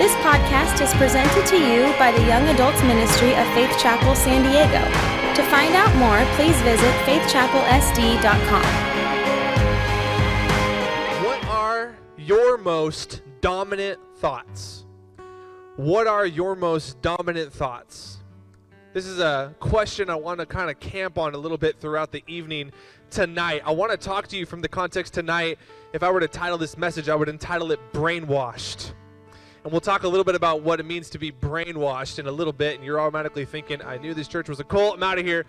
This podcast is presented to you by the Young Adults Ministry of Faith Chapel San Diego. To find out more, please visit faithchapelsd.com. What are your most dominant thoughts? What are your most dominant thoughts? This is a question I want to kind of camp on a little bit throughout the evening tonight. I want to talk to you from the context tonight. If I were to title this message, I would entitle it Brainwashed. And we'll talk a little bit about what it means to be brainwashed in a little bit. And you're automatically thinking, I knew this church was a cult. I'm out of here.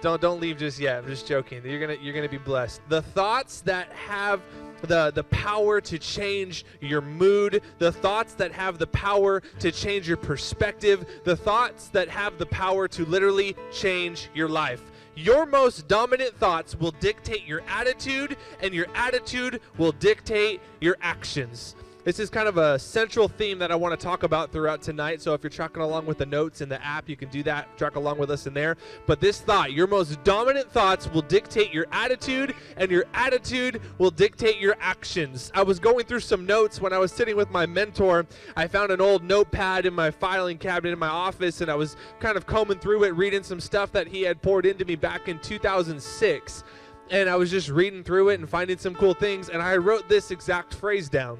Don't don't leave just yet. I'm just joking. You're gonna you're gonna be blessed. The thoughts that have the the power to change your mood, the thoughts that have the power to change your perspective, the thoughts that have the power to literally change your life. Your most dominant thoughts will dictate your attitude, and your attitude will dictate your actions. This is kind of a central theme that I want to talk about throughout tonight. So if you're tracking along with the notes in the app, you can do that, track along with us in there. But this thought, your most dominant thoughts will dictate your attitude, and your attitude will dictate your actions. I was going through some notes when I was sitting with my mentor. I found an old notepad in my filing cabinet in my office, and I was kind of combing through it, reading some stuff that he had poured into me back in 2006. And I was just reading through it and finding some cool things, and I wrote this exact phrase down.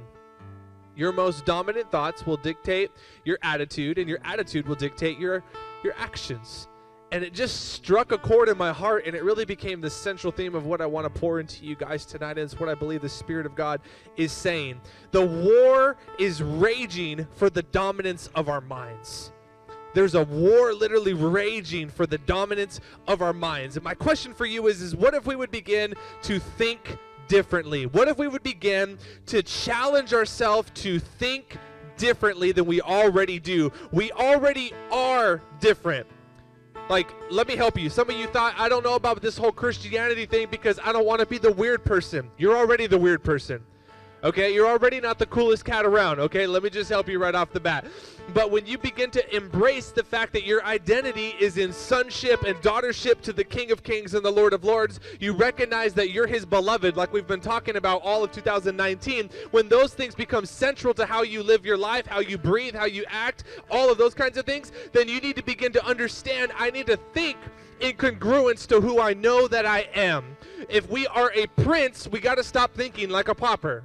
Your most dominant thoughts will dictate your attitude, and your attitude will dictate your, your actions. And it just struck a chord in my heart, and it really became the central theme of what I want to pour into you guys tonight. And it's what I believe the Spirit of God is saying. The war is raging for the dominance of our minds. There's a war literally raging for the dominance of our minds. And my question for you is, is what if we would begin to think differently? What if we would begin to challenge ourselves to think differently than we already do? We already are different. Like, let me help you. Some of you thought, I don't know about this whole Christianity thing because I don't want to be the weird person. You're already the weird person. Okay, you're already not the coolest cat around. Okay, let me just help you right off the bat. But when you begin to embrace the fact that your identity is in sonship and daughtership to the King of Kings and the Lord of Lords, you recognize that you're his beloved, like we've been talking about all of 2019. When those things become central to how you live your life, how you breathe, how you act, all of those kinds of things, then you need to begin to understand I need to think in congruence to who I know that I am. If we are a prince, we got to stop thinking like a pauper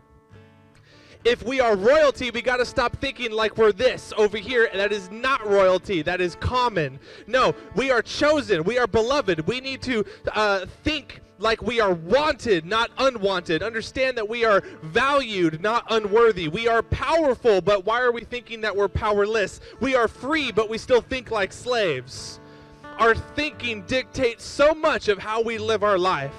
if we are royalty, we got to stop thinking like we're this over here. That is not royalty. That is common. No, we are chosen. We are beloved. We need to uh, think like we are wanted, not unwanted. Understand that we are valued, not unworthy. We are powerful, but why are we thinking that we're powerless? We are free, but we still think like slaves. Our thinking dictates so much of how we live our life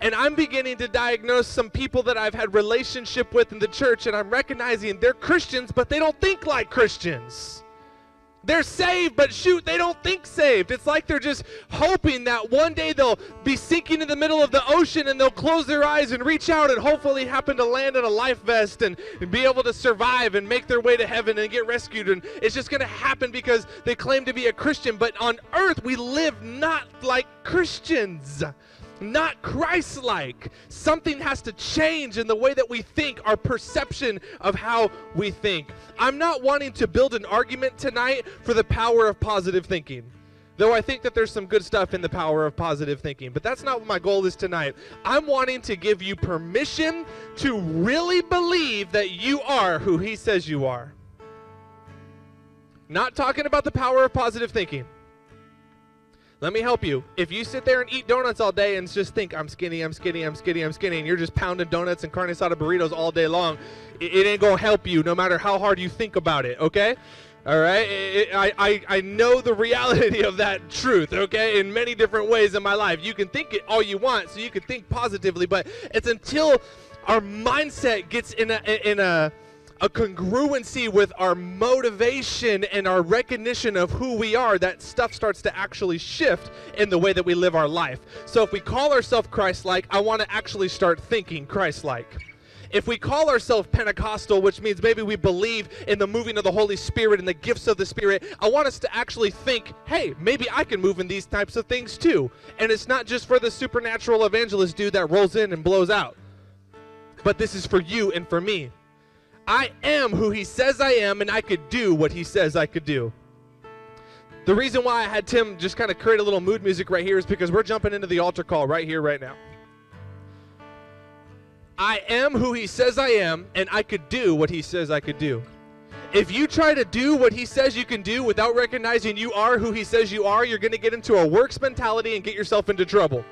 and I'm beginning to diagnose some people that I've had relationship with in the church and I'm recognizing they're Christians but they don't think like Christians. They're saved, but shoot, they don't think saved. It's like they're just hoping that one day they'll be sinking in the middle of the ocean and they'll close their eyes and reach out and hopefully happen to land in a life vest and, and be able to survive and make their way to heaven and get rescued. And it's just going to happen because they claim to be a Christian. But on earth, we live not like Christians not Christ like. Something has to change in the way that we think, our perception of how we think. I'm not wanting to build an argument tonight for the power of positive thinking. Though I think that there's some good stuff in the power of positive thinking, but that's not what my goal is tonight. I'm wanting to give you permission to really believe that you are who He says you are. Not talking about the power of positive thinking. Let me help you. If you sit there and eat donuts all day and just think, I'm skinny, I'm skinny, I'm skinny, I'm skinny, and you're just pounding donuts and carne asada burritos all day long, it, it ain't going to help you no matter how hard you think about it, okay? All right? It, I, I, I know the reality of that truth, okay, in many different ways in my life. You can think it all you want, so you can think positively, but it's until our mindset gets in a, in a, a congruency with our motivation and our recognition of who we are, that stuff starts to actually shift in the way that we live our life. So if we call ourselves Christ like, I want to actually start thinking Christ like. If we call ourselves Pentecostal, which means maybe we believe in the moving of the Holy Spirit and the gifts of the Spirit, I want us to actually think, hey, maybe I can move in these types of things too. And it's not just for the supernatural evangelist dude that rolls in and blows out, but this is for you and for me. I am who he says I am, and I could do what he says I could do. The reason why I had Tim just kind of create a little mood music right here is because we're jumping into the altar call right here, right now. I am who he says I am, and I could do what he says I could do. If you try to do what he says you can do without recognizing you are who he says you are, you're going to get into a works mentality and get yourself into trouble.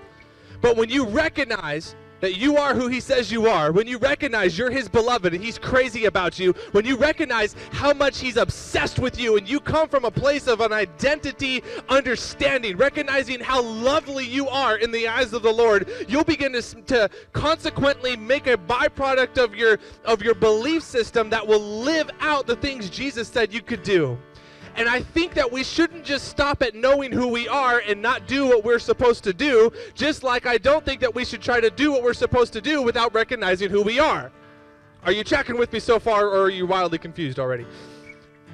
But when you recognize that you are who he says you are, when you recognize you're his beloved and he's crazy about you, when you recognize how much he's obsessed with you and you come from a place of an identity understanding, recognizing how lovely you are in the eyes of the Lord, you'll begin to, to consequently make a byproduct of your of your belief system that will live out the things Jesus said you could do. And I think that we shouldn't just stop at knowing who we are and not do what we're supposed to do, just like I don't think that we should try to do what we're supposed to do without recognizing who we are. Are you checking with me so far, or are you wildly confused already?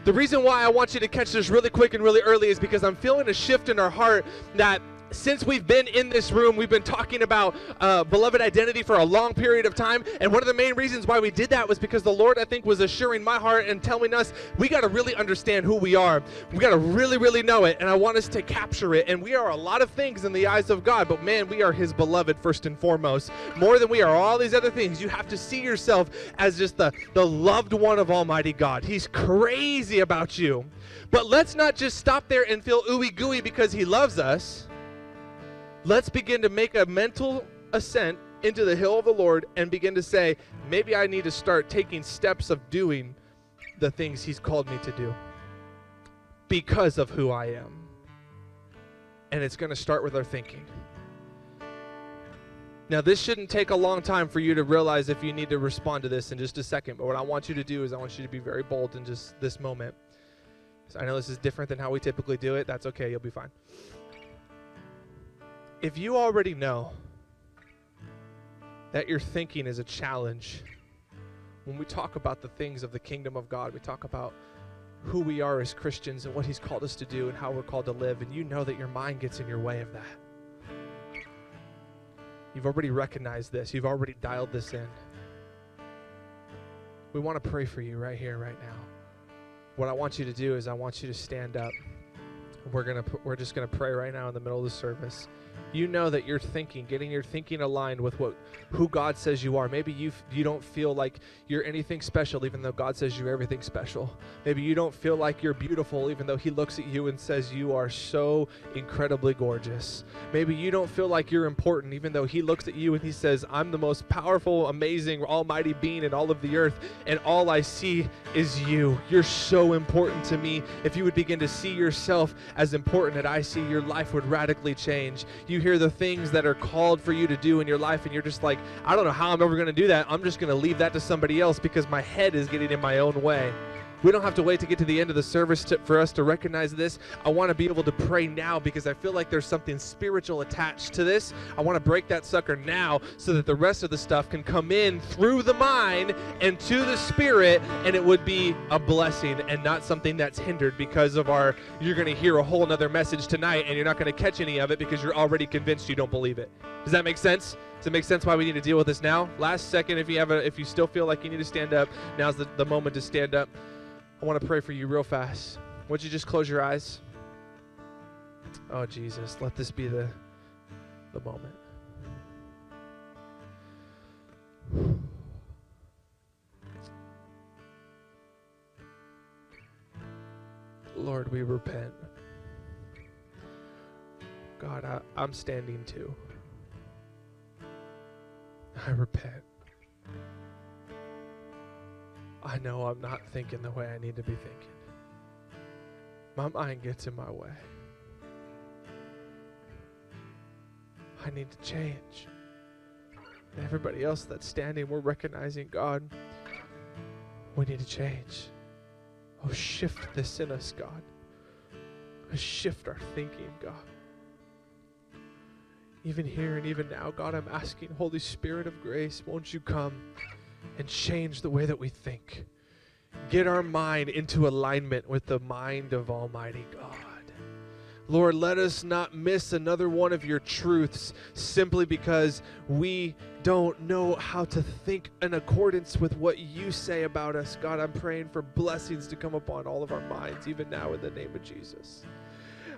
The reason why I want you to catch this really quick and really early is because I'm feeling a shift in our heart that since we've been in this room, we've been talking about uh, beloved identity for a long period of time. And one of the main reasons why we did that was because the Lord, I think, was assuring my heart and telling us we got to really understand who we are. We got to really, really know it. And I want us to capture it. And we are a lot of things in the eyes of God, but man, we are His beloved first and foremost. More than we are all these other things. You have to see yourself as just the, the loved one of Almighty God. He's crazy about you. But let's not just stop there and feel ooey gooey because He loves us let's begin to make a mental ascent into the hill of the Lord and begin to say, maybe I need to start taking steps of doing the things He's called me to do because of who I am. And it's going to start with our thinking. Now, this shouldn't take a long time for you to realize if you need to respond to this in just a second. But what I want you to do is I want you to be very bold in just this moment. I know this is different than how we typically do it. That's okay. You'll be fine if you already know that your thinking is a challenge, when we talk about the things of the kingdom of God, we talk about who we are as Christians and what He's called us to do and how we're called to live, and you know that your mind gets in your way of that. You've already recognized this, you've already dialed this in. We want to pray for you right here, right now. What I want you to do is, I want you to stand up. We're gonna, we're just gonna pray right now in the middle of the service you know that you're thinking, getting your thinking aligned with what who God says you are. Maybe you you don't feel like you're anything special, even though God says you're everything special. Maybe you don't feel like you're beautiful, even though He looks at you and says you are so incredibly gorgeous. Maybe you don't feel like you're important, even though He looks at you and He says, "I'm the most powerful, amazing, almighty being in all of the earth, and all I see is you. You're so important to me. If you would begin to see yourself as important that I see, your life would radically change. You hear the things that are called for you to do in your life, and you're just like, I don't know how I'm ever going to do that. I'm just going to leave that to somebody else because my head is getting in my own way. We don't have to wait to get to the end of the service to, for us to recognize this. I want to be able to pray now because I feel like there's something spiritual attached to this. I want to break that sucker now so that the rest of the stuff can come in through the mind and to the spirit, and it would be a blessing and not something that's hindered because of our. You're going to hear a whole another message tonight, and you're not going to catch any of it because you're already convinced you don't believe it. Does that make sense? Does it make sense why we need to deal with this now? Last second, if you have a, if you still feel like you need to stand up, now's the, the moment to stand up. I want to pray for you real fast. Would you just close your eyes? Oh, Jesus, let this be the, the moment. Lord, we repent. God, I, I'm standing too. I repent. I know I'm not thinking the way I need to be thinking. My mind gets in my way. I need to change. And everybody else that's standing, we're recognizing God. We need to change. Oh, shift this in us, God. Oh, shift our thinking, God. Even here and even now, God, I'm asking, Holy Spirit of grace, won't you come? And change the way that we think. Get our mind into alignment with the mind of Almighty God. Lord, let us not miss another one of your truths simply because we don't know how to think in accordance with what you say about us. God, I'm praying for blessings to come upon all of our minds, even now in the name of Jesus.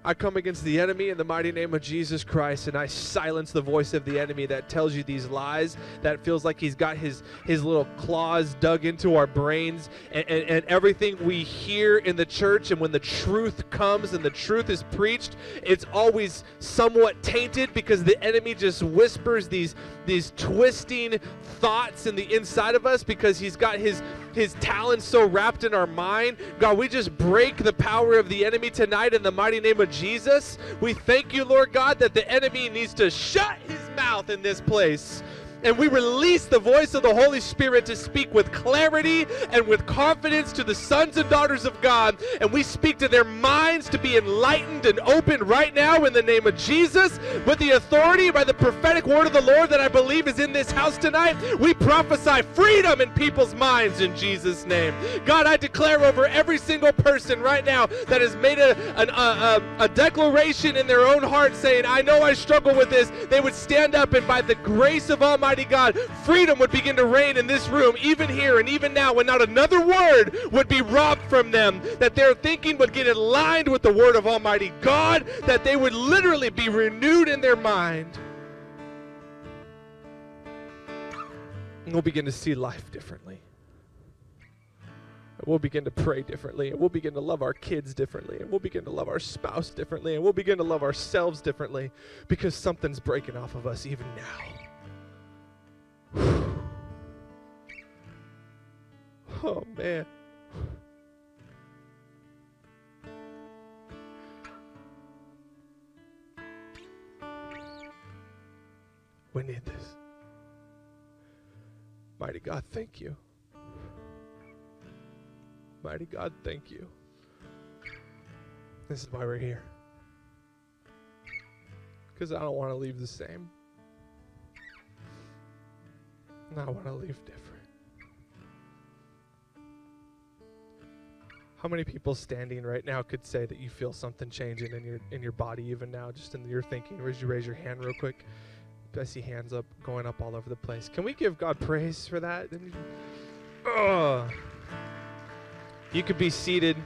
I come against the enemy in the mighty name of Jesus Christ, and I silence the voice of the enemy that tells you these lies, that feels like he's got his, his little claws dug into our brains, and, and, and everything we hear in the church, and when the truth comes and the truth is preached, it's always somewhat tainted because the enemy just whispers these, these twisting thoughts in the inside of us because he's got his his talents so wrapped in our mind. God, we just break the power of the enemy tonight in the mighty name of Jesus. We thank you, Lord God, that the enemy needs to shut his mouth in this place and we release the voice of the Holy Spirit to speak with clarity and with confidence to the sons and daughters of God. And we speak to their minds to be enlightened and open right now in the name of Jesus. With the authority by the prophetic word of the Lord that I believe is in this house tonight, we prophesy freedom in people's minds in Jesus' name. God, I declare over every single person right now that has made a, an, a, a, a declaration in their own heart saying, I know I struggle with this, they would stand up and by the grace of Almighty Almighty God, freedom would begin to reign in this room, even here and even now, when not another word would be robbed from them, that their thinking would get aligned with the word of Almighty God, that they would literally be renewed in their mind. And we'll begin to see life differently. And we'll begin to pray differently, and we'll begin to love our kids differently, and we'll begin to love our spouse differently, and we'll begin to love ourselves differently because something's breaking off of us even now. Oh, man. We need this. Mighty God, thank you. Mighty God, thank you. This is why we're here. Because I don't want to leave the same. I want to leave different. How many people standing right now could say that you feel something changing in your in your body even now, just in your thinking? Would you raise your hand real quick? I see hands up going up all over the place. Can we give God praise for that? Oh. You could be seated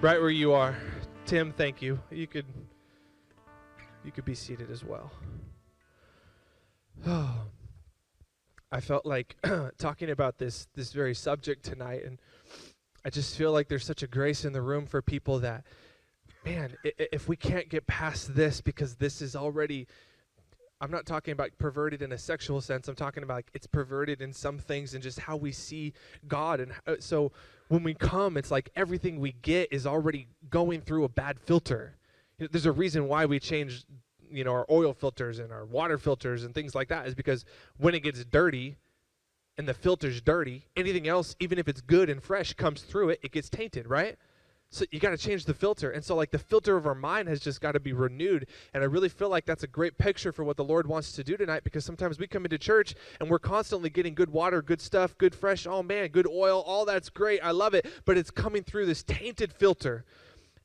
right where you are. Tim, thank you. You could you could be seated as well. Oh. I felt like talking about this this very subject tonight, and I just feel like there's such a grace in the room for people that, man, if we can't get past this because this is already. I'm not talking about perverted in a sexual sense. I'm talking about like it's perverted in some things and just how we see God. And uh, so when we come, it's like everything we get is already going through a bad filter. You know, there's a reason why we change you know our oil filters and our water filters and things like that is because when it gets dirty and the filter's dirty anything else even if it's good and fresh comes through it it gets tainted right? So you got to change the filter and so like the filter of our mind has just got to be renewed and i really feel like that's a great picture for what the lord wants to do tonight because sometimes we come into church and we're constantly getting good water good stuff good fresh oh man good oil all that's great i love it but it's coming through this tainted filter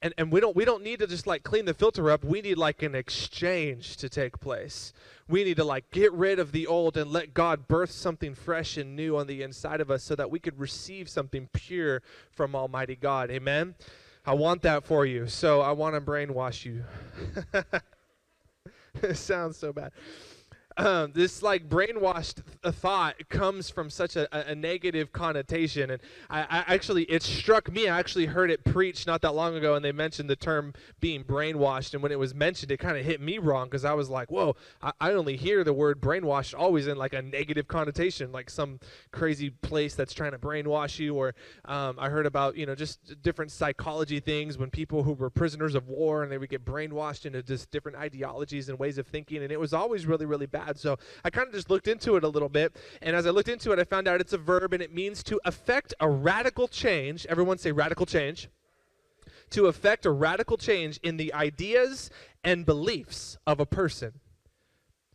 and, and we don't we don't need to just like clean the filter up. We need like an exchange to take place. We need to like get rid of the old and let god birth something fresh and new on the inside of us so that we could receive something pure from almighty god. Amen? I want that for you. So i want to brainwash you. It sounds so bad this like brainwashed th- thought comes from such a, a, negative connotation. And I, I, actually it struck me i actually heard it preached not that long ago and they mentioned the term being brainwashed. And when it was mentioned it kind of hit me wrong because i was like whoa I, I, only hear the word brainwashed always in like a negative connotation like some crazy place that's trying to brainwash you. Or um, i heard about you know just different psychology things when people who were prisoners of war and they would get brainwashed into just different ideologies and ways of thinking. And it was always really really bad So I kind of just looked into it a little bit. And as I looked into it, I found out it's a verb and it means to affect a radical change. Everyone say radical change. To affect a radical change in the ideas and beliefs of a person.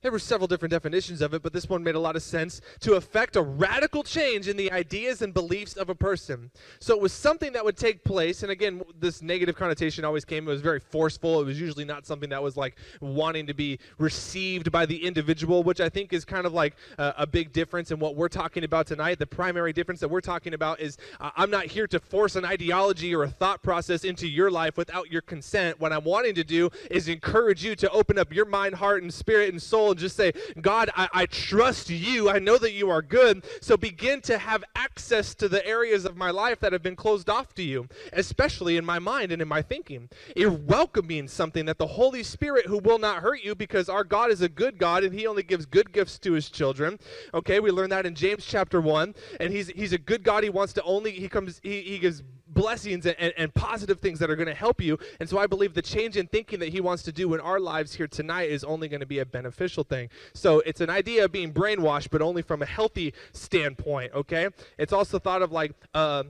There were several different definitions of it, but this one made a lot of sense to affect a radical change in the ideas and beliefs of a person. So it was something that would take place, and again, this negative connotation always came. It was very forceful. It was usually not something that was like wanting to be received by the individual, which I think is kind of like a big difference in what we're talking about tonight. The primary difference that we're talking about is uh, I'm not here to force an ideology or a thought process into your life without your consent. What I'm wanting to do is encourage you to open up your mind, heart, and spirit and soul and just say, God, I, I trust you. I know that you are good. So begin to have access to the areas of my life that have been closed off to you, especially in my mind and in my thinking. You're welcoming something that the Holy Spirit, who will not hurt you because our God is a good God and he only gives good gifts to his children. Okay, we learned that in James chapter 1. And he's, he's a good God. He wants to only, he comes, he, he gives blessings and, and, and positive things that are going to help you. And so I believe the change in thinking that he wants to do in our lives here tonight is only going to be a beneficial thing. So it's an idea of being brainwashed, but only from a healthy standpoint, okay? It's also thought of like, uh,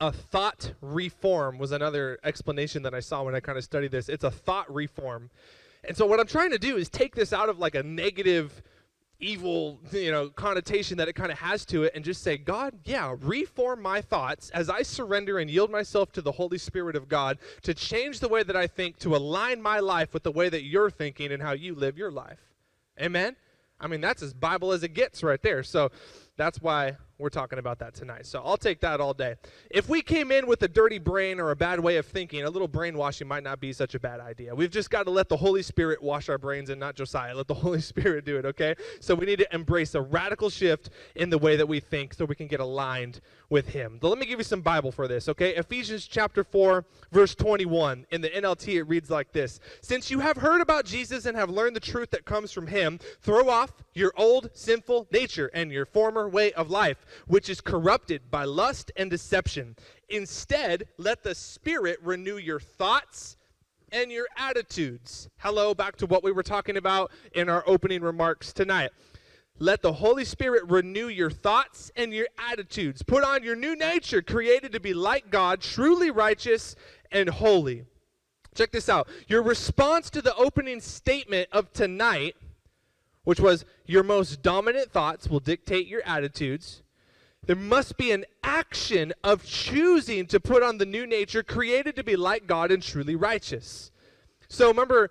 a thought reform was another explanation that I saw when I kind of studied this. It's a thought reform. And so what I'm trying to do is take this out of like a negative evil, you know, connotation that it kind of has to it and just say, God, yeah, reform my thoughts as I surrender and yield myself to the Holy Spirit of God to change the way that I think, to align my life with the way that you're thinking and how you live your life. Amen? I mean, that's as Bible as it gets right there. So that's why we're talking about that tonight. So I'll take that all day. If we came in with a dirty brain or a bad way of thinking, a little brainwashing might not be such a bad idea. We've just got to let the Holy Spirit wash our brains and not Josiah. Let the Holy Spirit do it, okay? So we need to embrace a radical shift in the way that we think so we can get aligned with Him. So let me give you some Bible for this, okay? Ephesians chapter 4, verse 21. In the NLT, it reads like this Since you have heard about Jesus and have learned the truth that comes from Him, throw off your old sinful nature and your former way of life which is corrupted by lust and deception. Instead, let the Spirit renew your thoughts and your attitudes. Hello, back to what we were talking about in our opening remarks tonight. Let the Holy Spirit renew your thoughts and your attitudes. Put on your new nature, created to be like God, truly righteous and holy. Check this out. Your response to the opening statement of tonight, which was your most dominant thoughts will dictate your attitudes, there must be an action of choosing to put on the new nature created to be like God and truly righteous. So remember,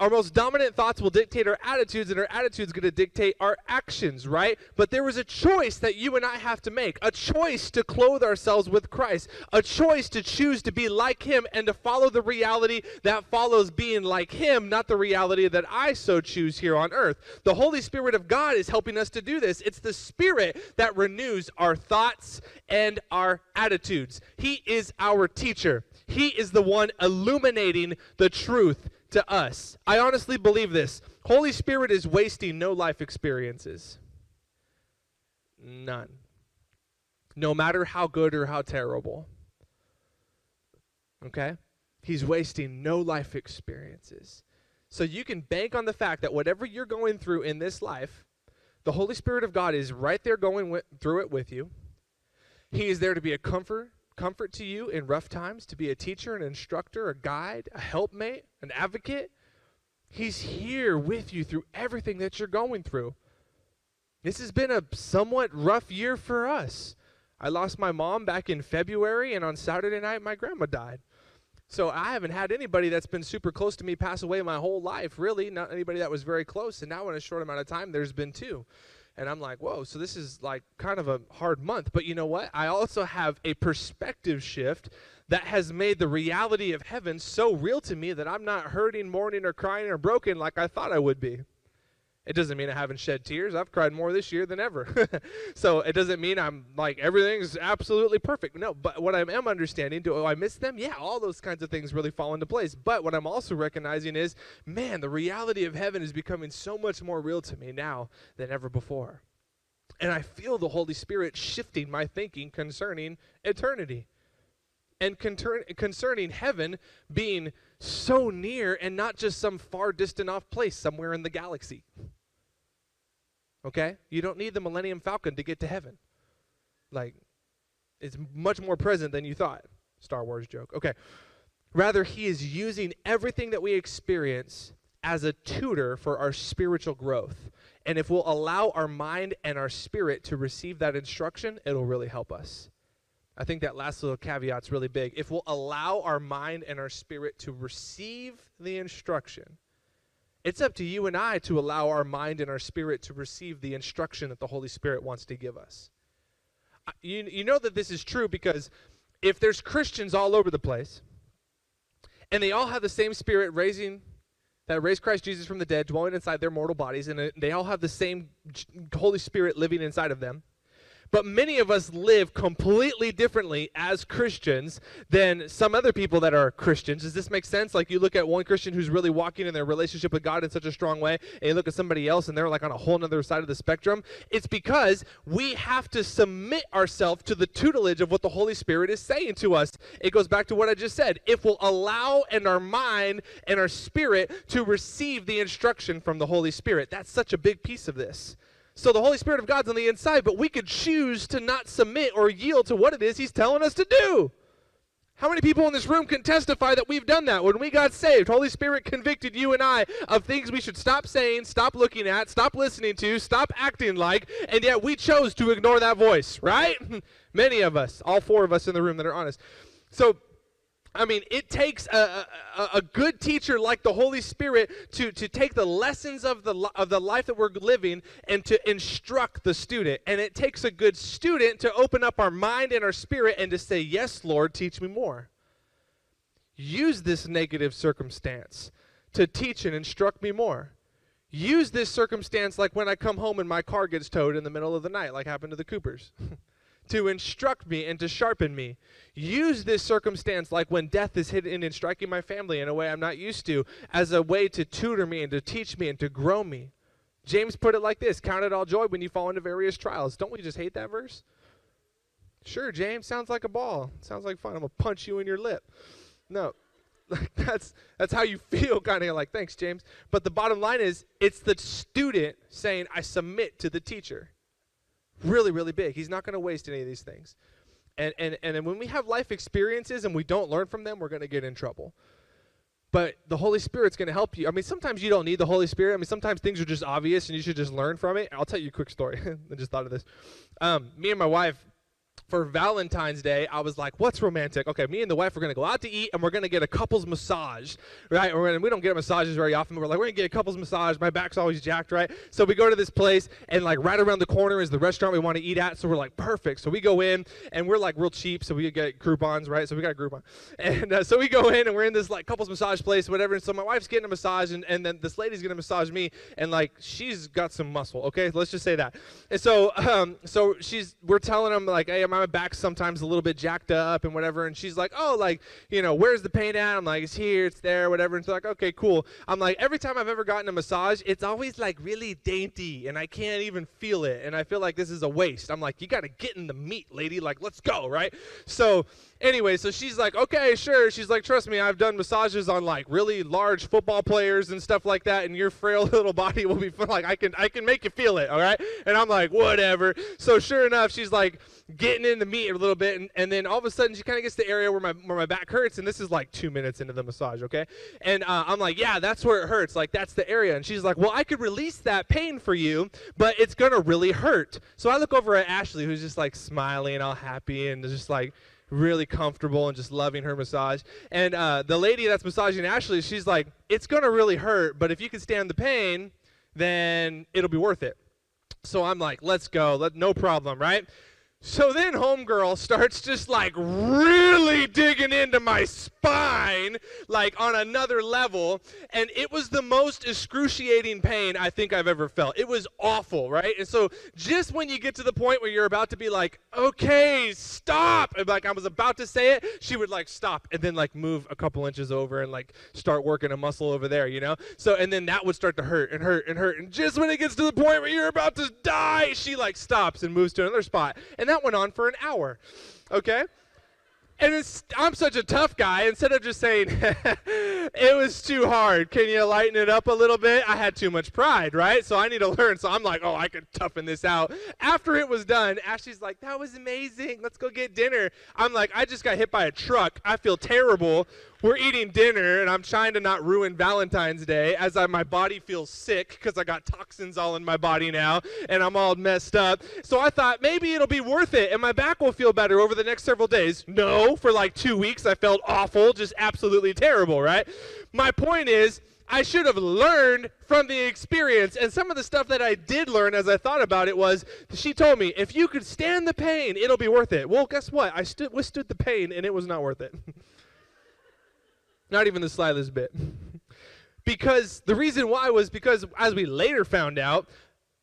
our most dominant thoughts will dictate our attitudes, and our attitudes going to dictate our actions, right? But there is a choice that you and I have to make a choice to clothe ourselves with Christ, a choice to choose to be like Him and to follow the reality that follows being like Him, not the reality that I so choose here on earth. The Holy Spirit of God is helping us to do this. It's the Spirit that renews our thoughts and our attitudes. He is our teacher, He is the one illuminating the truth to us. I honestly believe this. Holy Spirit is wasting no life experiences. None. No matter how good or how terrible. Okay? He's wasting no life experiences. So you can bank on the fact that whatever you're going through in this life, the Holy Spirit of God is right there going through it with you. He is there to be a comfort, comfort to you in rough times, to be a teacher, an instructor, a guide, a helpmate, an advocate. He's here with you through everything that you're going through. This has been a somewhat rough year for us. I lost my mom back in February, and on Saturday night, my grandma died. So I haven't had anybody that's been super close to me pass away my whole life, really. Not anybody that was very close. And now, in a short amount of time, there's been two. And I'm like, whoa, so this is like kind of a hard month. But you know what? I also have a perspective shift that has made the reality of heaven so real to me that I'm not hurting, mourning, or crying or broken like I thought I would be. It doesn't mean I haven't shed tears. I've cried more this year than ever. so it doesn't mean I'm like everything's absolutely perfect. No, but what I am understanding, do I miss them? Yeah, all those kinds of things really fall into place. But what I'm also recognizing is, man, the reality of heaven is becoming so much more real to me now than ever before. And I feel the Holy Spirit shifting my thinking concerning eternity and concerning heaven being so near and not just some far distant off place somewhere in the galaxy. Okay? You don't need the Millennium Falcon to get to heaven. Like, it's much more present than you thought. Star Wars joke. Okay. Rather, he is using everything that we experience as a tutor for our spiritual growth. And if we'll allow our mind and our spirit to receive that instruction, it'll really help us. I think that last little caveat's really big. If we'll allow our mind and our spirit to receive the instruction, it's up to you and I to allow our mind and our spirit to receive the instruction that the Holy Spirit wants to give us. You, you know that this is true because if there's Christians all over the place, and they all have the same spirit raising that raised Christ Jesus from the dead, dwelling inside their mortal bodies, and they all have the same Holy Spirit living inside of them. But many of us live completely differently as Christians than some other people that are Christians. Does this make sense? Like you look at one Christian who's really walking in their relationship with God in such a strong way, and you look at somebody else and they're like on a whole other side of the spectrum. It's because we have to submit ourselves to the tutelage of what the Holy Spirit is saying to us. It goes back to what I just said. If we'll allow in our mind and our spirit to receive the instruction from the Holy Spirit, that's such a big piece of this. So the Holy Spirit of God's on the inside, but we could choose to not submit or yield to what it is He's telling us to do. How many people in this room can testify that we've done that? When we got saved, Holy Spirit convicted you and I of things we should stop saying, stop looking at, stop listening to, stop acting like, and yet we chose to ignore that voice, right? Many of us, all four of us in the room that are honest. So I mean, it takes a, a, a, good teacher like the Holy Spirit to, to take the lessons of the, of the life that we're living and to instruct the student. And it takes a good student to open up our mind and our spirit and to say, Yes, Lord, teach me more. Use this negative circumstance to teach and instruct me more. Use this circumstance like when I come home and my car gets towed in the middle of the night, like happened to the Coopers. to instruct me and to sharpen me. Use this circumstance, like when death is hidden and striking my family in a way I'm not used to, as a way to tutor me and to teach me and to grow me. James put it like this Count it all joy when you fall into various trials. Don't we just hate that verse? Sure, James, sounds like a ball. Sounds like fun. I'm going to punch you in your lip. No. like that's that's how you feel kind of like thanks james but the bottom line is it's the student saying i submit to the teacher really, really big. He's not going to waste any of these things. And, and, and when we have life experiences and we don't learn from them, we're going to get in trouble. But the Holy Spirit's going to help you. I mean, sometimes you don't need the Holy Spirit. I mean, sometimes things are just obvious and you should just learn from it. I'll tell you a quick story. I just thought of this. Um, me and my wife, for Valentine's Day, I was like, what's romantic? Okay, me and the wife are going to go out to eat and we're going to get a couple's massage, right? We don't get massages very often. We're like, we're going to get a couple's massage. My back's always jacked, right? So we go to this place and like right around the corner is the restaurant we want to eat at. So we're like, perfect. So we go in and we're like real cheap. So we get Groupons, right? So we got a Groupon. And uh, so we go in and we're in this like couple's massage place, whatever. And so my wife's getting a massage and, and then this lady's going to massage me and like she's got some muscle, okay? Let's just say that. And so, um, so she's, we're telling them like, hey, back's sometimes a little bit jacked up and whatever. And she's like, oh, like, you know, where's the pain at? I'm like, it's here, it's there, whatever. And she's like, okay, cool. I'm like, every time I've ever gotten a massage, it's always like really dainty and I can't even feel it. And I feel like this is a waste. I'm like, you got to get in the meat, lady. Like, let's go, right? So anyway, so she's like, okay, sure. She's like, trust me, I've done massages on like really large football players and stuff like that, and your frail little body will be like, I can, I can make you feel it, all right? And I'm like, whatever. So sure enough, she's like getting in the meat a little bit, and, and then all of a sudden she kind of gets to the area where my where my back hurts, and this is like two minutes into the massage, okay? And uh, I'm like, yeah, that's where it hurts, like that's the area. And she's like, well, I could release that pain for you, but it's gonna really hurt. So I look over at Ashley, who's just like smiling, all happy, and just like really comfortable and just loving her massage. And uh, the lady that's massaging Ashley, she's like, it's going to really hurt, but if you can stand the pain, then it'll be worth it. So I'm like, let's go, let, no problem, right? So then Homegirl starts just like really digging into my spine, like on another level. And it was the most excruciating pain I think I've ever felt. It was awful, right? And so just when you get to the point where you're about to be like, okay, stop. And like I was about to say it, she would like stop and then like move a couple inches over and like start working a muscle over there, you know? So, and then that would start to hurt and hurt and hurt. And just when it gets to the point where you're about to die, she like stops and moves to another spot. And that went on for an hour. Okay? And I'm such a tough guy. Instead of just saying, it was too hard, can you lighten it up a little bit? I had too much pride, right? So I need to learn. So I'm like, oh, I could toughen this out. After it was done, Ashley's like, that was amazing. Let's go get dinner. I'm like, I just got hit by a truck. I feel terrible we're eating dinner and I'm trying to not ruin Valentine's Day as I, my body feels sick because I got toxins all in my body now and I'm all messed up. So I thought maybe it'll be worth it and my back will feel better over the next several days. No, for like two weeks I felt awful, just absolutely terrible, right? My point is, I should have learned from the experience. And some of the stuff that I did learn as I thought about it was she told me, if you could stand the pain, it'll be worth it. Well, guess what? I stood, withstood the pain and it was not worth it. Not even the slightest bit. because the reason why was because, as we later found out,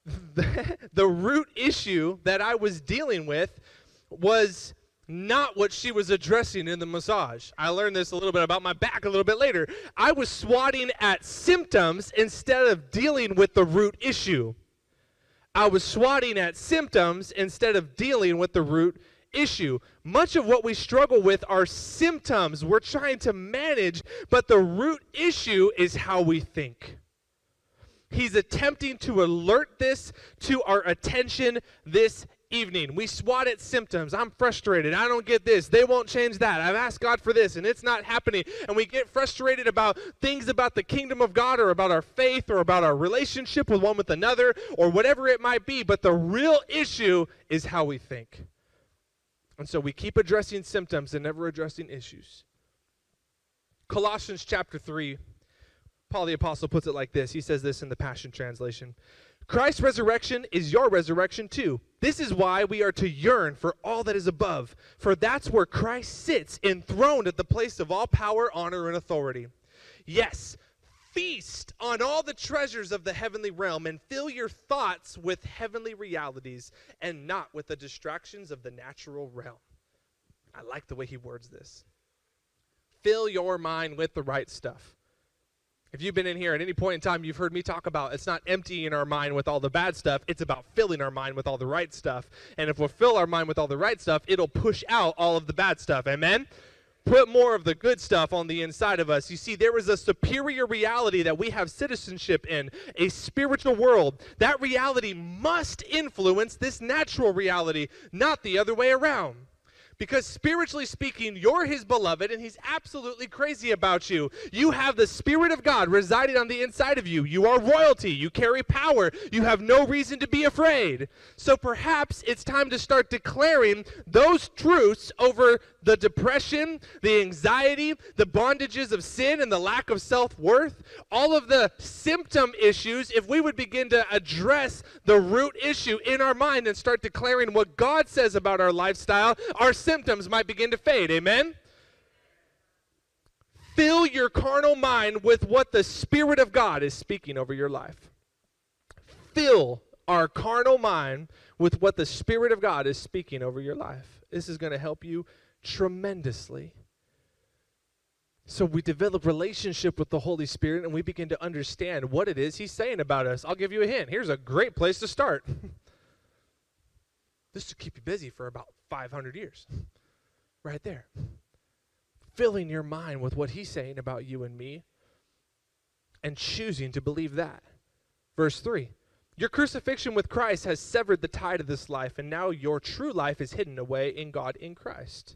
the, the root issue that I was dealing with was not what she was addressing in the massage. I learned this a little bit about my back a little bit later. I was swatting at symptoms instead of dealing with the root issue. I was swatting at symptoms instead of dealing with the root issue. Much of what we struggle with are symptoms we're trying to manage, but the root issue is how we think. He's attempting to alert this to our attention this evening. We swat at symptoms. I'm frustrated. I don't get this. They won't change that. I've asked God for this and it's not happening. And we get frustrated about things about the kingdom of God or about our faith or about our relationship with one with another or whatever it might be. But the real issue is how we think. And so we keep addressing symptoms and never addressing issues. Colossians chapter 3, Paul the Apostle puts it like this. He says this in the Passion Translation Christ's resurrection is your resurrection too. This is why we are to yearn for all that is above, for that's where Christ sits enthroned at the place of all power, honor, and authority. Yes, feast on all the treasures of the heavenly realm and fill your thoughts with heavenly realities and not with the distractions of the natural realm. I like the way he words this. Fill your mind with the right stuff. If you've been in here at any point in time, you've heard me talk about it's not emptying our mind with all the bad stuff, it's about filling our mind with all the right stuff. And if we fill our mind with all the right stuff, it'll push out all of the bad stuff. Amen? put more of the good stuff on the inside of us. You see, there is a superior reality that we have citizenship in, a spiritual world. That reality must influence this natural reality, not the other way around. Because spiritually speaking, you're his beloved and he's absolutely crazy about you. You have the Spirit of God residing on the inside of you. You are royalty. You carry power. You have no reason to be afraid. So perhaps it's time to start declaring those truths over the depression, the anxiety, the bondages of sin, and the lack of self worth, all of the symptom issues, if we would begin to address the root issue in our mind and start declaring what God says about our lifestyle, our symptoms might begin to fade. Amen? Fill your carnal mind with what the Spirit of God is speaking over your life. Fill our carnal mind with what the Spirit of God is speaking over your life. This is going to help you tremendously. So we develop relationship with the Holy Spirit and we begin to understand what it is he's saying about us. I'll give you a hint. Here's a great place to start. this will keep you busy for about 500 years. right there. Filling your mind with what he's saying about you and me and choosing to believe that. Verse 3 your crucifixion with Christ has severed the tie to this life, and now your true life is hidden away in God in Christ.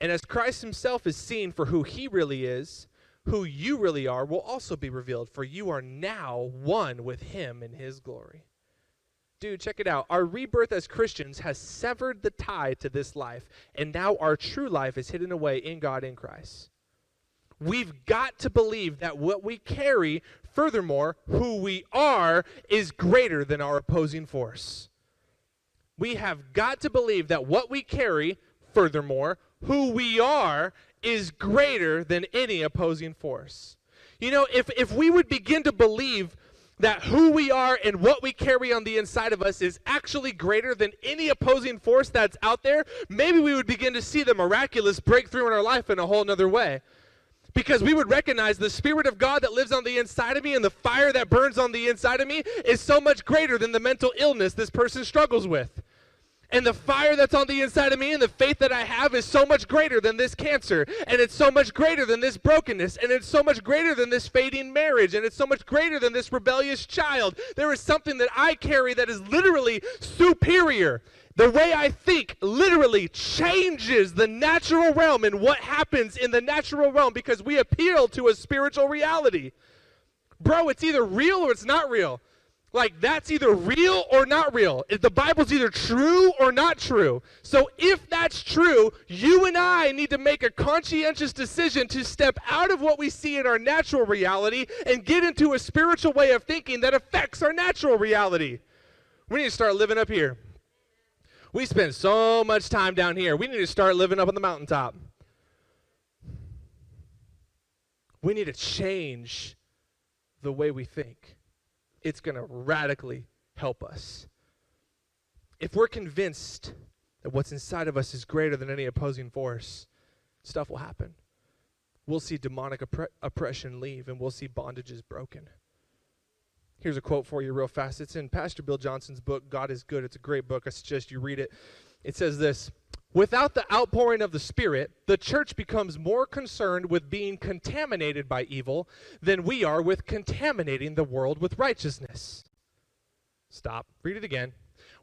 And as Christ himself is seen for who he really is, who you really are will also be revealed, for you are now one with him in his glory. Dude, check it out. Our rebirth as Christians has severed the tie to this life, and now our true life is hidden away in God in Christ. We've got to believe that what we carry, furthermore, who we are, is greater than our opposing force. We have got to believe that what we carry, furthermore, who we are is greater than any opposing force. You know, if, if we would begin to believe that who we are and what we carry on the inside of us is actually greater than any opposing force that's out there, maybe we would begin to see the miraculous breakthrough in our life in a whole nother way. Because we would recognize the Spirit of God that lives on the inside of me and the fire that burns on the inside of me is so much greater than the mental illness this person struggles with. And the fire that's on the inside of me and the faith that I have is so much greater than this cancer. And it's so much greater than this brokenness. And it's so much greater than this fading marriage. And it's so much greater than this rebellious child. There is something that I carry that is literally superior. The way I think literally changes the natural realm and what happens in the natural realm because we appeal to a spiritual reality. Bro, it's either real or it's not real. Like, that's either real or not real. The Bible's either true or not true. So, if that's true, you and I need to make a conscientious decision to step out of what we see in our natural reality and get into a spiritual way of thinking that affects our natural reality. We need to start living up here. We spend so much time down here. We need to start living up on the mountaintop. We need to change the way we think it's going to radically help us. If we're convinced that what's inside of us is greater than any opposing force, stuff will happen. We'll see demonic oppre- oppression leave and we'll see bondages broken. Here's a quote for you, real fast. It's in Pastor Bill Johnson's book, God is Good. It's a great book. I suggest you read it. It says this Without the outpouring of the Spirit, the church becomes more concerned with being contaminated by evil than we are with contaminating the world with righteousness. Stop. Read it again.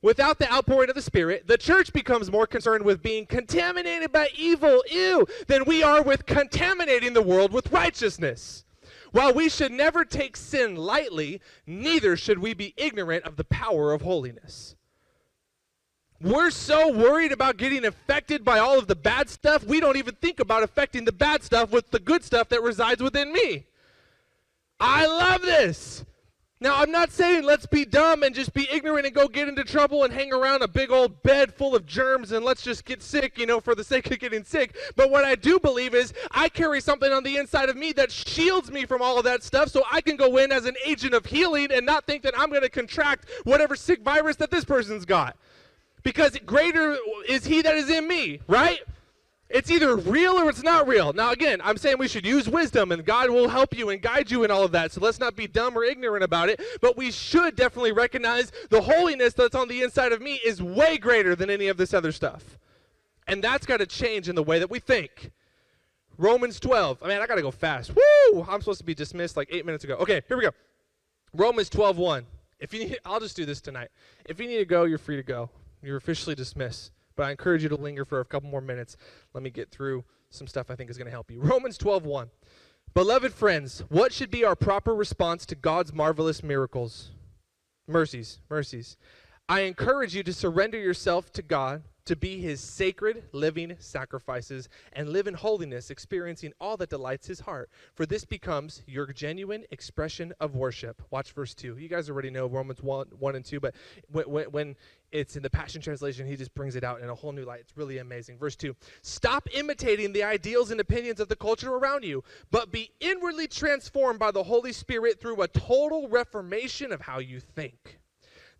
Without the outpouring of the Spirit, the church becomes more concerned with being contaminated by evil, ew, than we are with contaminating the world with righteousness. While we should never take sin lightly, neither should we be ignorant of the power of holiness. We're so worried about getting affected by all of the bad stuff, we don't even think about affecting the bad stuff with the good stuff that resides within me. I love this. Now, I'm not saying let's be dumb and just be ignorant and go get into trouble and hang around a big old bed full of germs and let's just get sick, you know, for the sake of getting sick. But what I do believe is I carry something on the inside of me that shields me from all of that stuff so I can go in as an agent of healing and not think that I'm going to contract whatever sick virus that this person's got because greater is he that is in me, right? It's either real or it's not real. Now, again, I'm saying we should use wisdom and God will help you and guide you in all of that. So let's not be dumb or ignorant about it. But we should definitely recognize the holiness that's on the inside of me is way greater than any of this other stuff. And that's got to change in the way that we think. Romans 12. I mean, I got to go fast. Woo! I'm supposed to be dismissed like eight minutes ago. Okay, here we go. Romans 12 1. If you need, I'll just do this tonight. If you need to go, you're free to go. You're officially dismissed. But I encourage you to linger for a couple more minutes. Let me get through some stuff I think is going to help you. Romans 12:1. Beloved friends, what should be our proper response to God's marvelous miracles? Mercies, mercies. I encourage you to surrender yourself to God to be his sacred living sacrifices and live in holiness, experiencing all that delights his heart. For this becomes your genuine expression of worship. Watch verse 2. You guys already know Romans 1, 1 and 2, but when, when, when it's in the Passion Translation, he just brings it out in a whole new light. It's really amazing. Verse 2 Stop imitating the ideals and opinions of the culture around you, but be inwardly transformed by the Holy Spirit through a total reformation of how you think.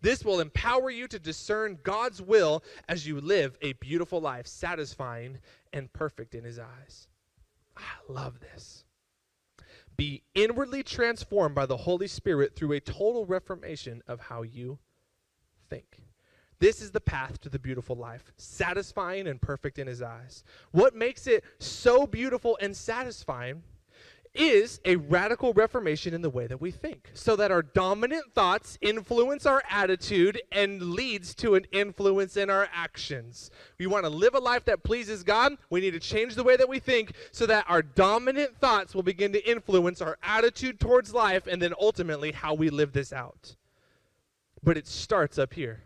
This will empower you to discern God's will as you live a beautiful life, satisfying and perfect in His eyes. I love this. Be inwardly transformed by the Holy Spirit through a total reformation of how you think. This is the path to the beautiful life, satisfying and perfect in His eyes. What makes it so beautiful and satisfying is a radical reformation in the way that we think so that our dominant thoughts influence our attitude and leads to an influence in our actions. We want to live a life that pleases god. We need to change the way that we think so that our dominant thoughts will begin to influence our attitude towards life and then ultimately how we live this out. But it starts up here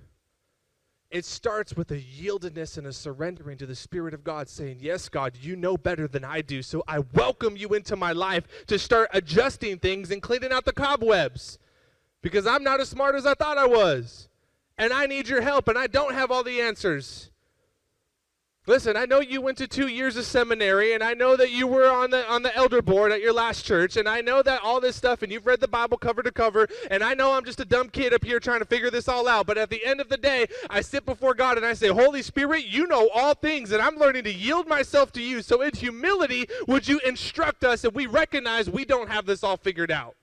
it starts with a yieldedness and a surrendering to the Spirit of God, saying, Yes, God, you know better than I do, so I welcome you into my life to start adjusting things and cleaning out the cobwebs because I'm not as smart as I thought I was. And I need your help, and I don't have all the answers. Listen, I know you went to two years of seminary, and I know that you were on the on the elder board at your last church, and I know that all this stuff, and you've read the Bible cover to cover, and I know I'm just a dumb kid up here trying to figure this all out. But at the end of the day, I sit before God and I say, Holy Spirit, you know all things, and I'm learning to yield myself to you. So in humility, would you instruct us if we recognize we don't have this all figured out.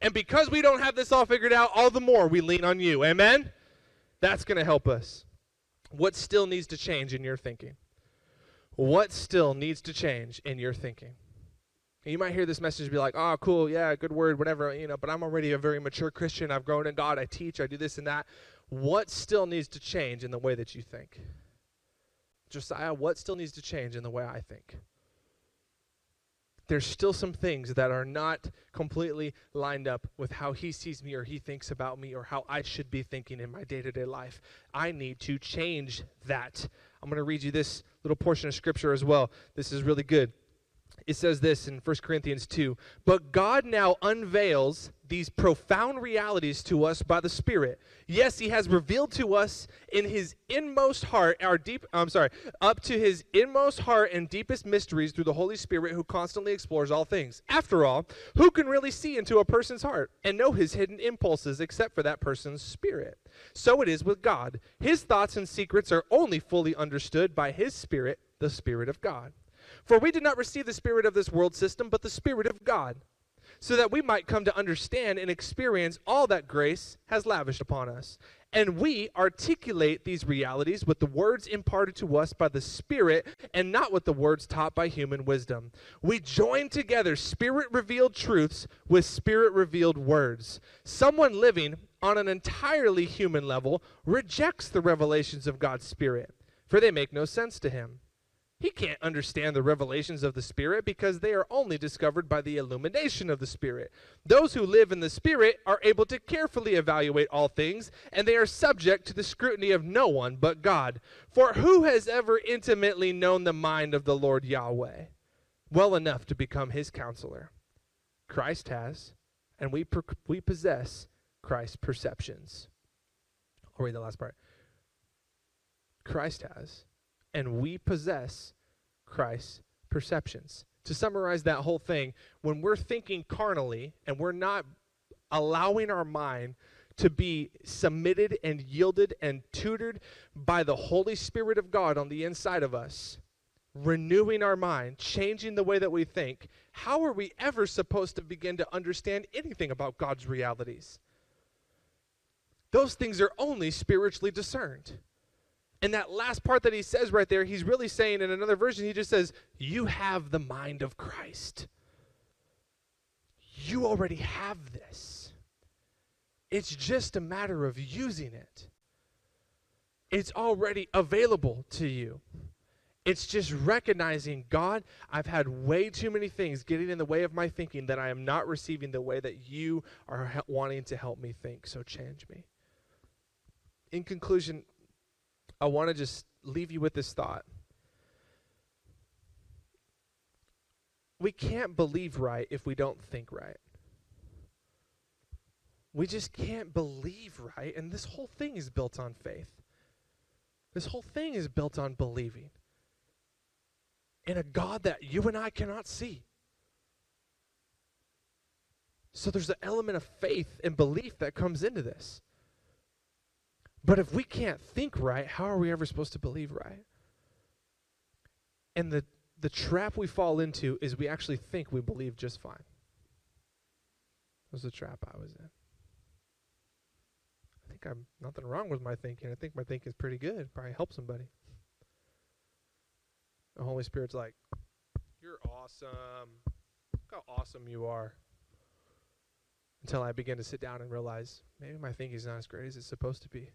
And because we don't have this all figured out, all the more we lean on you. Amen? That's going to help us. What still needs to change in your thinking? What still needs to change in your thinking? And you might hear this message be like, oh, cool, yeah, good word, whatever, you know, but I'm already a very mature Christian. I've grown in God. I teach. I do this and that. What still needs to change in the way that you think? Josiah, what still needs to change in the way I think? There's still some things that are not completely lined up with how he sees me or he thinks about me or how I should be thinking in my day to day life. I need to change that. I'm going to read you this little portion of scripture as well. This is really good it says this in 1 Corinthians 2 But God now unveils these profound realities to us by the Spirit. Yes, He has revealed to us in His inmost heart, our deep, I'm sorry, up to His inmost heart and deepest mysteries through the Holy Spirit who constantly explores all things. After all, who can really see into a person's heart and know his hidden impulses except for that person's spirit? So it is with God. His thoughts and secrets are only fully understood by His Spirit, the Spirit of God. For we did not receive the spirit of this world system, but the Spirit of God, so that we might come to understand and experience all that grace has lavished upon us. And we articulate these realities with the words imparted to us by the Spirit and not with the words taught by human wisdom. We join together Spirit revealed truths with Spirit revealed words. Someone living on an entirely human level rejects the revelations of God's Spirit, for they make no sense to him. He can't understand the revelations of the Spirit because they are only discovered by the illumination of the Spirit. Those who live in the Spirit are able to carefully evaluate all things, and they are subject to the scrutiny of no one but God. For who has ever intimately known the mind of the Lord Yahweh? Well enough to become his counselor. Christ has, and we, per- we possess Christ's perceptions. I'll read the last part. Christ has, and we possess Christ's perceptions. To summarize that whole thing, when we're thinking carnally and we're not allowing our mind to be submitted and yielded and tutored by the Holy Spirit of God on the inside of us, renewing our mind, changing the way that we think, how are we ever supposed to begin to understand anything about God's realities? Those things are only spiritually discerned. And that last part that he says right there, he's really saying in another version, he just says, You have the mind of Christ. You already have this. It's just a matter of using it. It's already available to you. It's just recognizing, God, I've had way too many things getting in the way of my thinking that I am not receiving the way that you are wanting to help me think. So change me. In conclusion, I want to just leave you with this thought. We can't believe right if we don't think right. We just can't believe right. And this whole thing is built on faith. This whole thing is built on believing in a God that you and I cannot see. So there's an element of faith and belief that comes into this. But if we can't think right, how are we ever supposed to believe right? And the, the trap we fall into is we actually think we believe just fine. That was the trap I was in. I think I'm nothing wrong with my thinking. I think my thinking is pretty good. Probably help somebody. The Holy Spirit's like, You're awesome. Look how awesome you are. Until I begin to sit down and realize maybe my thinking is not as great as it's supposed to be.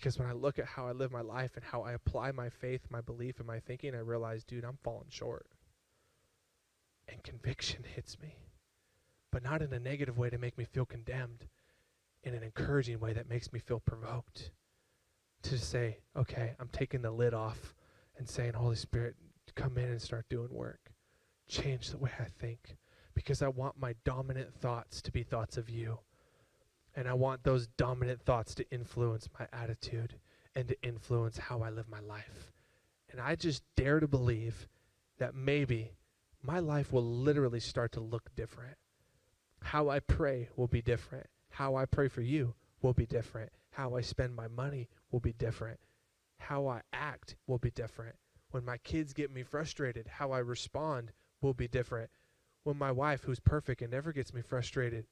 Because when I look at how I live my life and how I apply my faith, my belief, and my thinking, I realize, dude, I'm falling short. And conviction hits me. But not in a negative way to make me feel condemned, in an encouraging way that makes me feel provoked. To say, okay, I'm taking the lid off and saying, Holy Spirit, come in and start doing work. Change the way I think. Because I want my dominant thoughts to be thoughts of you and I want those dominant thoughts to influence my attitude and to influence how I live my life. And I just dare to believe that maybe my life will literally start to look different. How I pray will be different. How I pray for you will be different. How I spend my money will be different. How I act will be different. When my kids get me frustrated, how I respond will be different. When my wife, who's perfect and never gets me frustrated,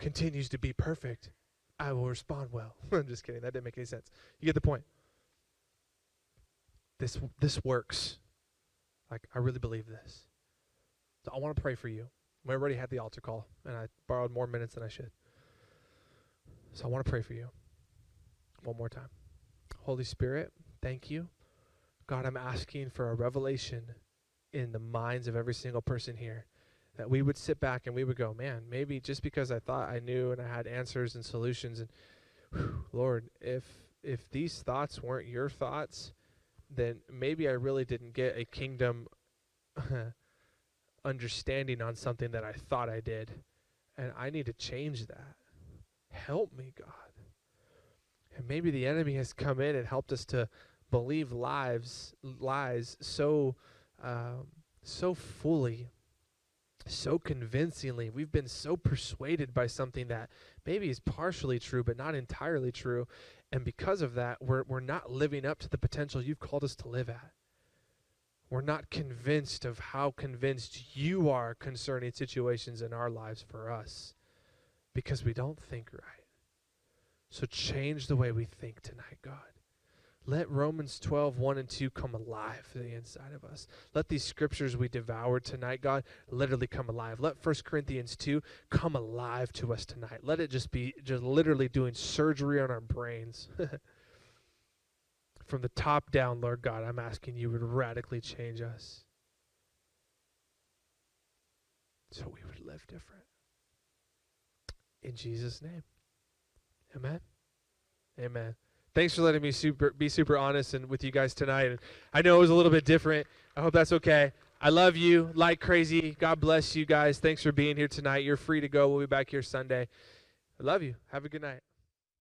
continues to be perfect, I will respond well. I'm just kidding. That didn't make any sense. You get the point. This this works. Like I really believe this. So I want to pray for you. We already had the altar call, and I borrowed more minutes than I should. So I want to pray for you. One more time. Holy Spirit, thank you. God, I'm asking for a revelation in the minds of every single person here that we would sit back and we would go, man, maybe just because I thought I knew and I had answers and solutions and whew, Lord, if if these thoughts weren't your thoughts, then maybe I really didn't get a kingdom understanding on something that I thought I did. And I need to change that. Help me, God. And maybe the enemy has come in and helped us to believe lies, lies so um, so fully, so convincingly. We've been so persuaded by something that maybe is partially true, but not entirely true. And because of that, we're, we're not living up to the potential you've called us to live at. We're not convinced of how convinced you are concerning situations in our lives for us because we don't think right. So change the way we think tonight, God. Let Romans 12, 1 and 2 come alive to the inside of us. Let these scriptures we devoured tonight, God, literally come alive. Let 1 Corinthians 2 come alive to us tonight. Let it just be just literally doing surgery on our brains. From the top down, Lord God, I'm asking you would radically change us so we would live different. In Jesus' name. Amen. Amen. Thanks for letting me super be super honest and with you guys tonight. And I know it was a little bit different. I hope that's okay. I love you like crazy. God bless you guys. Thanks for being here tonight. You're free to go. We'll be back here Sunday. I love you. Have a good night.